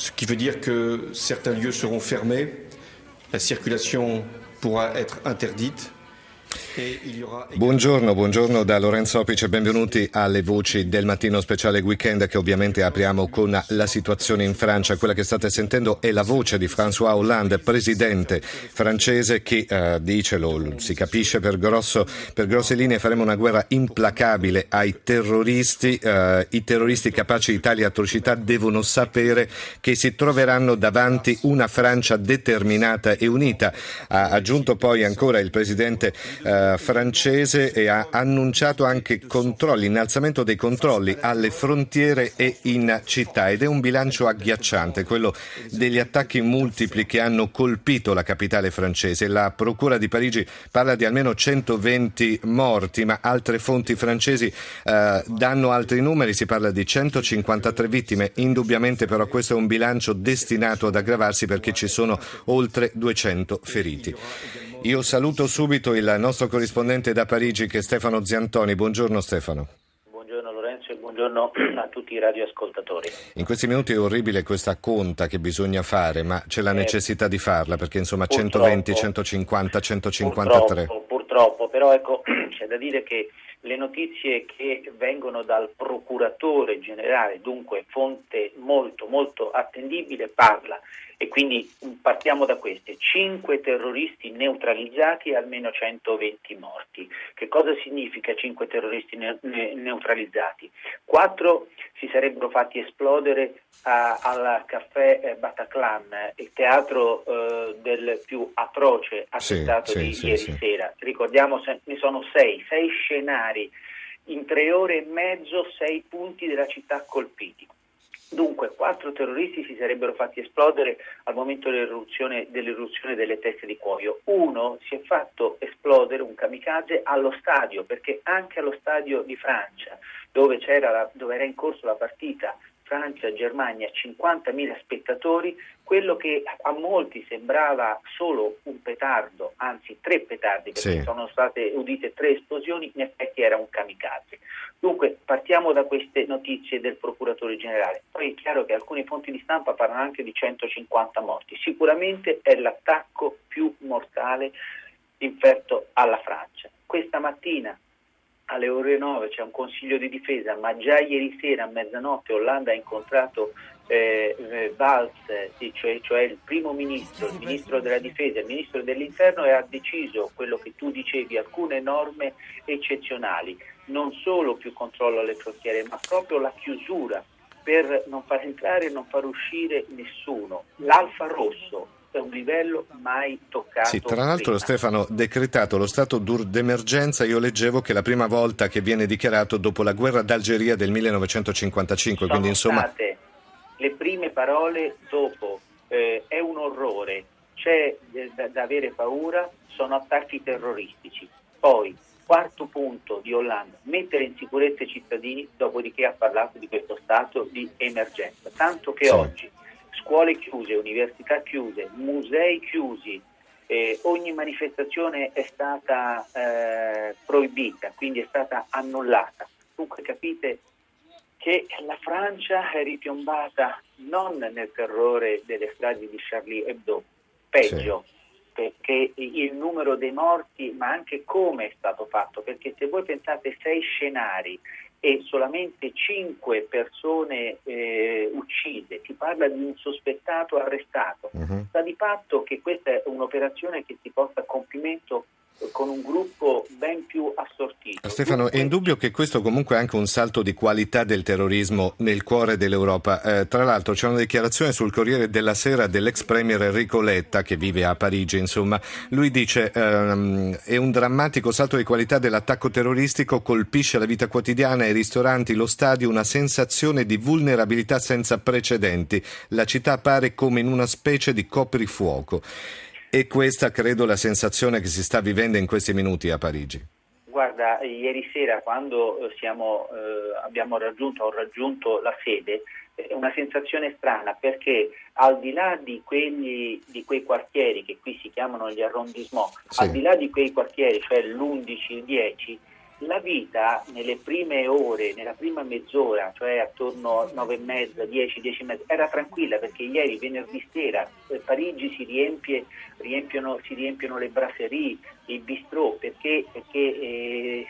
ce qui veut dire que certains lieux seront fermés, la circulation pourra être interdite. Buongiorno, buongiorno da Lorenzo Opice, benvenuti alle voci del mattino speciale weekend che ovviamente apriamo con la situazione in Francia. Quella che state sentendo è la voce di François Hollande, presidente francese che eh, dice, lo, si capisce per, grosso, per, grosse linee, faremo una guerra implacabile ai terroristi. Eh, I terroristi capaci di tali atrocità devono sapere che si troveranno davanti una Francia determinata e unita. Ha aggiunto poi ancora il presidente eh, francese e ha annunciato anche controlli, innalzamento dei controlli alle frontiere e in città ed è un bilancio agghiacciante, quello degli attacchi multipli che hanno colpito la capitale francese. La Procura di Parigi parla di almeno 120 morti, ma altre fonti francesi eh, danno altri numeri, si parla di 153 vittime. Indubbiamente però questo è un bilancio destinato ad aggravarsi perché ci sono oltre 200 feriti. Io saluto subito il nostro corrispondente da Parigi che è Stefano Ziantoni. Buongiorno Stefano. Buongiorno Lorenzo e buongiorno a tutti i radioascoltatori. In questi minuti è orribile questa conta che bisogna fare, ma c'è la eh, necessità di farla perché insomma 120, 150, 153. Purtroppo, purtroppo, però ecco c'è da dire che le notizie che vengono dal procuratore generale, dunque fonte molto molto attendibile, parla e quindi partiamo da queste. 5 terroristi neutralizzati e almeno 120 morti. Che cosa significa 5 terroristi ne- ne- neutralizzati? 4 si sarebbero fatti esplodere a, al caffè eh, Bataclan, il teatro eh, del più atroce attentato sì, di sì, ieri sì. sera. Ricordiamo, ne sono 6, 6 scenari in tre ore e mezzo, 6 punti della città colpiti. Dunque, quattro terroristi si sarebbero fatti esplodere al momento dell'irruzione, dell'irruzione, delle teste di cuoio. Uno si è fatto esplodere, un kamikaze, allo stadio, perché anche allo stadio di Francia, dove, dove era in corso la partita Francia-Germania, 50.000 spettatori, quello che a molti sembrava solo un petardo, anzi tre petardi, perché Sì. sono state udite tre esplosioni, in effetti era un kamikaze. Dunque partiamo da queste notizie del procuratore generale. Poi è chiaro che alcune fonti di stampa parlano anche di 150 morti. Sicuramente è l'attacco più mortale inferto alla Francia. Questa mattina alle ore 9 c'è un consiglio di difesa, ma già ieri sera a mezzanotte Hollande ha incontrato eh, eh, Valls, sì, cioè, cioè il primo ministro, il ministro della difesa, il ministro dell'interno e ha deciso quello che tu dicevi, alcune norme eccezionali, non solo più controllo alle frontiere, ma proprio la chiusura per non far entrare e non far uscire nessuno. L'Alfa Rosso è un livello mai toccato. Sì, tra l'altro prima. Stefano, decretato lo stato d'emergenza, io leggevo che è la prima volta che viene dichiarato dopo la guerra d'Algeria del 1955, sono quindi insomma... state le prime parole dopo eh, è un orrore, c'è eh, da, da avere paura, sono attacchi terroristici. Poi, quarto punto di Hollande, mettere in sicurezza i cittadini, dopodiché ha parlato di questo stato di emergenza. Tanto che Sì. oggi scuole chiuse, università chiuse, musei chiusi, eh, ogni manifestazione è stata eh, proibita, quindi è stata annullata. Dunque capite che la Francia è ripiombata non nel terrore delle stragi di Charlie Hebdo, peggio, perché il numero dei morti, ma anche come è stato fatto, perché se voi pensate sei scenari e solamente cinque persone eh, uccise, si parla di un sospettato arrestato, Mhm. sta di fatto che questa è un'operazione che si porta a compimento con un gruppo ben più assortito. Stefano, è indubbio che questo comunque è anche un salto di qualità del terrorismo nel cuore dell'Europa. Eh, tra l'altro c'è una dichiarazione sul Corriere della Sera dell'ex premier Enrico Letta, che vive a Parigi, insomma. Lui dice ehm, è un drammatico salto di qualità dell'attacco terroristico, colpisce la vita quotidiana, i ristoranti, lo stadio, una sensazione di vulnerabilità senza precedenti. La città appare come in una specie di coprifuoco. E questa credo la sensazione che si sta vivendo in questi minuti a Parigi. Guarda, ieri sera quando eh, siamo, eh, abbiamo raggiunto, ho raggiunto la sede, è una sensazione strana perché al di là di, quelli, di quei quartieri che qui si chiamano gli arrondissement, sì. al di là di quei quartieri, cioè l'11, il 10, la vita nelle prime ore, nella prima mezz'ora, cioè attorno a 9 e mezza, 10, 10 e mezza, era tranquilla perché ieri venerdì sera a Parigi si, riempie, riempiono, si riempiono le brasserie, i bistrò perché, perché eh,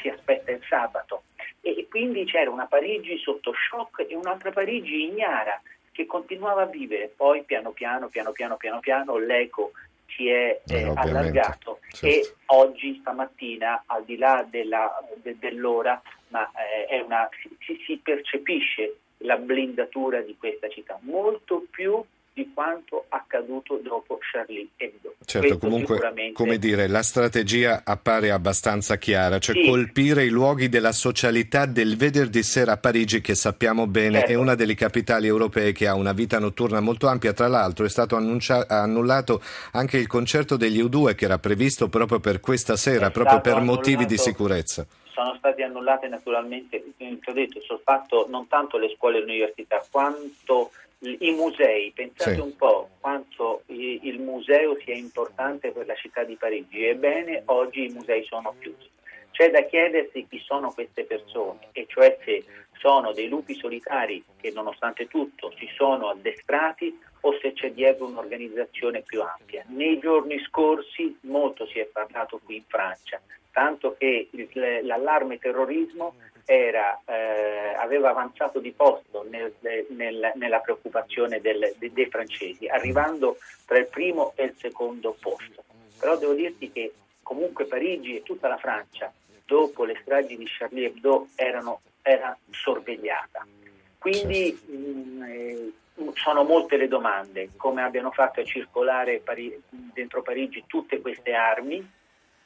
si aspetta il sabato. E quindi c'era una Parigi sotto shock e un'altra Parigi ignara che continuava a vivere, poi piano piano, piano piano, piano piano l'eco si è eh, eh allargato. Certo. e oggi, stamattina, al di là della, de, dell'ora, ma, eh, una, si, si percepisce la blindatura di questa città, molto più di quanto accaduto dopo Charlie Hebdo. Certo, Questo comunque, sicuramente... come dire, la strategia appare abbastanza chiara, cioè sì. colpire i luoghi della socialità del venerdì sera a Parigi, che sappiamo bene certo. è una delle capitali europee che ha una vita notturna molto ampia. Tra l'altro è stato annuncia- annullato anche il concerto degli U2 che era previsto proprio per questa sera, è proprio per motivi di sicurezza sono state annullate naturalmente, ti ho detto, soltanto non tanto le scuole e le università, quanto i musei, pensate sì. un po' quanto il museo sia importante per la città di Parigi. Ebbene, oggi i musei sono chiusi. C'è da chiedersi chi sono queste persone, e cioè se sono dei lupi solitari che nonostante tutto si sono addestrati o se c'è dietro un'organizzazione più ampia. Nei giorni scorsi molto si è parlato qui in Francia, tanto che l'allarme terrorismo era, eh, aveva avanzato di posto nel, nel, nella preoccupazione del, de, dei francesi, arrivando tra il primo e il secondo posto. Però devo dirti che comunque Parigi e tutta la Francia, dopo le stragi di Charlie Hebdo, erano, era sorvegliata. Quindi mh, eh, sono molte le domande, come abbiano fatto a circolare Pari- dentro Parigi tutte queste armi,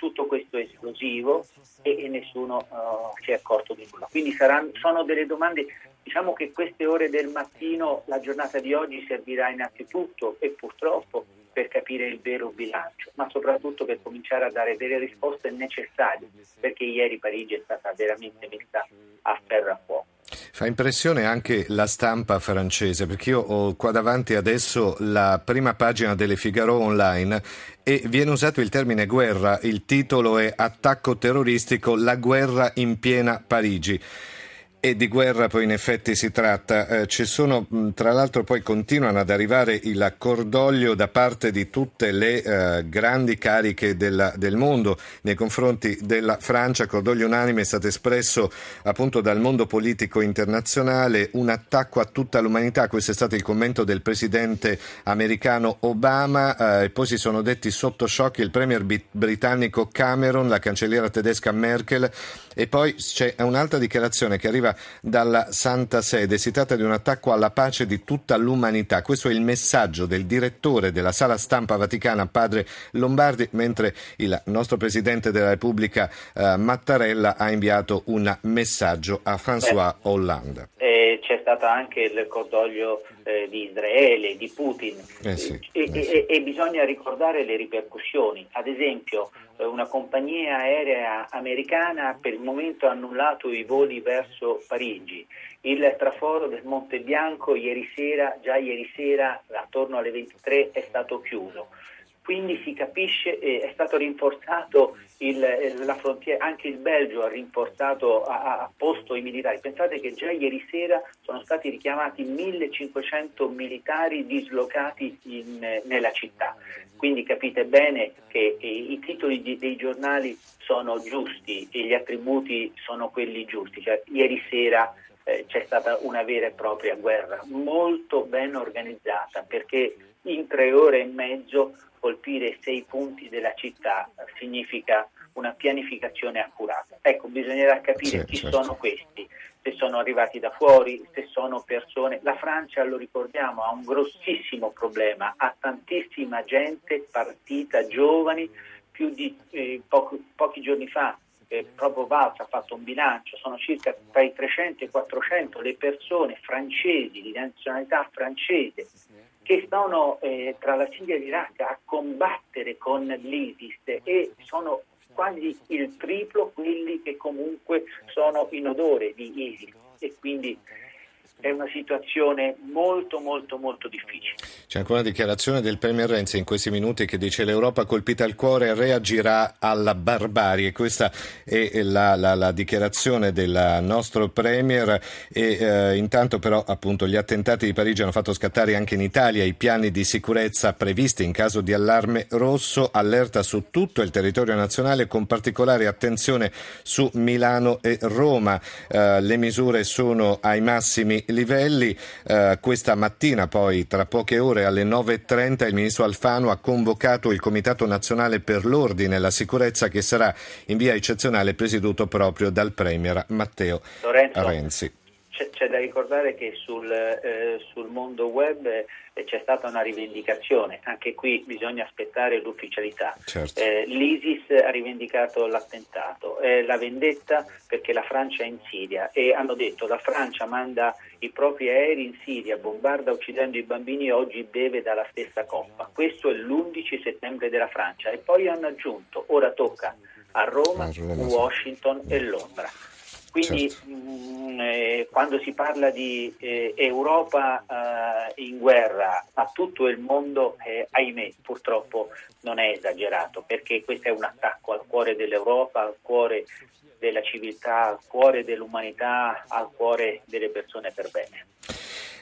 tutto questo esplosivo e, e nessuno uh, si è accorto di nulla. Quindi saranno, sono delle domande, diciamo che queste ore del mattino, la giornata di oggi servirà innanzitutto e purtroppo per capire il vero bilancio, ma soprattutto per cominciare a dare delle risposte necessarie, perché ieri Parigi è stata veramente messa a ferro a fuoco. Fa impressione anche la stampa francese, perché io ho qua davanti adesso la prima pagina delle Figaro Online e viene usato il termine guerra, il titolo è Attacco terroristico, la guerra in piena Parigi. E di guerra poi in effetti si tratta. Eh, ci sono, tra l'altro poi continuano ad arrivare il cordoglio da parte di tutte le eh, grandi cariche della, del mondo nei confronti della Francia. Cordoglio unanime è stato espresso appunto dal mondo politico internazionale, un attacco a tutta l'umanità. Questo è stato il commento del presidente americano Obama. Eh, e poi si sono detti sotto shock il premier britannico Cameron, la cancelliera tedesca Merkel e poi c'è un'altra dichiarazione che arriva dalla Santa Sede. Si tratta di un attacco alla pace di tutta l'umanità. Questo è il messaggio del direttore della sala stampa vaticana, padre Lombardi, mentre il nostro Presidente della Repubblica eh, Mattarella ha inviato un messaggio a François Hollande. Eh, c'è stato anche il cordoglio eh, di Israele, di Putin eh sì, e, eh sì. e, e bisogna ricordare le ripercussioni. Ad esempio, eh, una compagnia aerea americana per il momento ha annullato i voli verso Parigi. Il traforo del Monte Bianco ieri sera, già ieri sera, attorno alle 23, è stato chiuso quindi si capisce, eh, è stato rinforzato il, la frontiera, anche il Belgio ha rinforzato, ha, ha, posto i militari. Pensate che già ieri sera sono stati richiamati 1500 militari dislocati in, nella città. Quindi capite bene che i titoli di, dei giornali sono giusti e gli attributi sono quelli giusti. Cioè, ieri sera eh, c'è stata una vera e propria guerra, molto ben organizzata, perché in tre ore e mezzo colpire sei punti della città significa una pianificazione accurata. Ecco, bisognerà capire sì, chi certo. sono questi, se sono arrivati da fuori, se sono persone. La Francia, lo ricordiamo, ha un grossissimo problema, ha tantissima gente partita giovani, più di eh, poco, pochi giorni fa eh, proprio Valls ha fatto un bilancio, sono circa tra i 300 e i 400 le persone francesi di nazionalità francese che sono eh, tra la Siria e l'Iraq a combattere con l'ISIS e sono quasi il triplo quelli che comunque sono in odore di ISIS. E quindi è una situazione molto molto molto difficile. C'è ancora una dichiarazione del Premier Renzi in questi minuti che dice l'Europa colpita al cuore reagirà alla barbarie. Questa è la, la, la dichiarazione del nostro Premier e eh, intanto però appunto gli attentati di Parigi hanno fatto scattare anche in Italia i piani di sicurezza previsti in caso di allarme rosso, allerta su tutto il territorio nazionale con particolare attenzione su Milano e Roma. Eh, le misure sono ai massimi livelli. Eh, questa mattina, poi, tra poche ore alle 9.30, il ministro Alfano ha convocato il Comitato Nazionale per l'Ordine e la Sicurezza che sarà in via eccezionale presieduto proprio dal Premier Matteo Lorenzo, Renzi. C'è, da ricordare che sul, eh, sul mondo web eh, c'è stata una rivendicazione, anche qui bisogna aspettare l'ufficialità. Certo. Eh, L'ISIS ha rivendicato l'attentato, eh, la vendetta perché la Francia è in Siria e hanno detto la Francia manda i propri aerei in Siria, bombarda uccidendo i bambini e oggi beve dalla stessa coppa. Questo è l'11 settembre della Francia e poi hanno aggiunto ora tocca a Roma, A Roma, sì. Washington e Londra. Quindi Certo. mh, eh, quando si parla di eh, Europa eh, in guerra a tutto il mondo, ahimè, purtroppo non è esagerato, perché questo è un attacco al cuore dell'Europa, al cuore della civiltà, al cuore dell'umanità, al cuore delle persone per bene.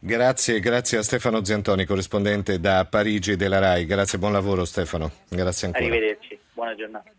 Grazie, grazie a Stefano Ziantoni, corrispondente da Parigi della RAI. Grazie, buon lavoro Stefano. Grazie ancora. Arrivederci, buona giornata.